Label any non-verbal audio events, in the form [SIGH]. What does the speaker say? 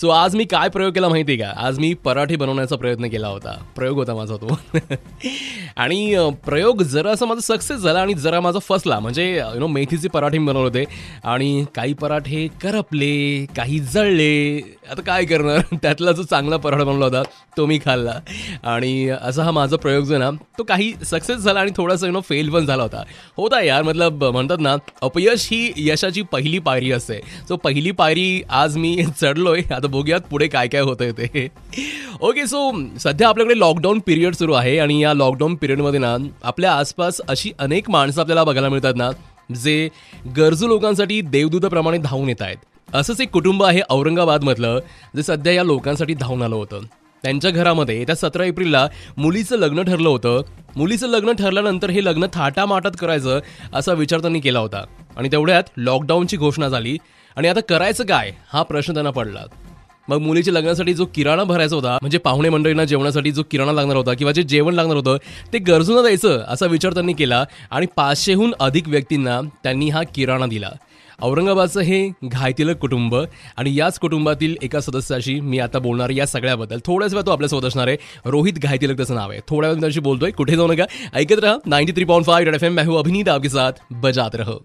So आज मी काय प्रयोग केला माहिती आहे का? आज मी पराठे बनवण्याचा प्रयत्न केला होता. प्रयोग होता माझा तो. [LAUGHS] आणि प्रयोग जरा असं माझा सक्सेस झाला आणि जरा माझा फसला. म्हणजे यु नो मेथीचे पराठे मी बनवले होते. आणि काही पराठे करपले काही जळले. आता काय करणार? [LAUGHS] त्यातला जो चांगला पराठा बनवला होता तो मी खाल्ला. आणि असा हा माझा प्रयोग जो आहे ना तो काही सक्सेस झाला आणि थोडासा यु नो फेल पण झाला होता. होता यार मतलब म्हणतात ना अपयश ही यशाची पहिली पायरी असते. सो पहिली पायरी आज मी चढलोय. आता बघूयात पुढे काय काय होतंय ते. ओके सो सध्या आपल्याकडे लॉकडाऊन पिरियड सुरू आहे आणि या लॉकडाऊन पिरियडमध्ये ना आपल्या आसपास अशी अनेक माणसं आपल्याला बघायला मिळतात ना जे गरजू लोकांसाठी देवदूताप्रमाणे धावून येत आहेत. असंच एक कुटुंब आहे औरंगाबादमधलं जे सध्या या लोकांसाठी धावून आलं होतं. त्यांच्या घरामध्ये येत्या सतरा एप्रिलला मुलीचं लग्न ठरलं होतं. मुलीचं लग्न ठरल्यानंतर हे लग्न थाटामाटात करायचं असा विचार त्यांनी केला होता. आणि तेवढ्यात लॉकडाऊनची घोषणा झाली. आणि आता करायचं काय? हा प्रश्न त्यांना पडला. मग मुलीच्या लग्नासाठी जो किराणा भरायचा होता म्हणजे पाहुणे मंडळींना जेवणासाठी जो किराणा लागणार होता किंवा जे जेवण लागणार होतं ते गरजूंना द्यायचं असा विचार त्यांनी केला आणि पाचशेहून अधिक व्यक्तींना त्यांनी हा किराणा दिला. औरंगाबादचं हे घायतिलक कुटुंब आणि याच कुटुंबातील एका सदस्याशी मी आता बोलणार आहे या सगळ्याबद्दल. थोड्याच वेळ तो आपल्यासोबत असणार आहे. रोहित घायतिलक त्याचं नाव आहे. थोड्या वेळ त्याशी बोलतोय. कुठे जाऊ नका. ऐकत राहा. Ninety three point five F M मॅहू अभिनीत. आपके साथ बजात रहो.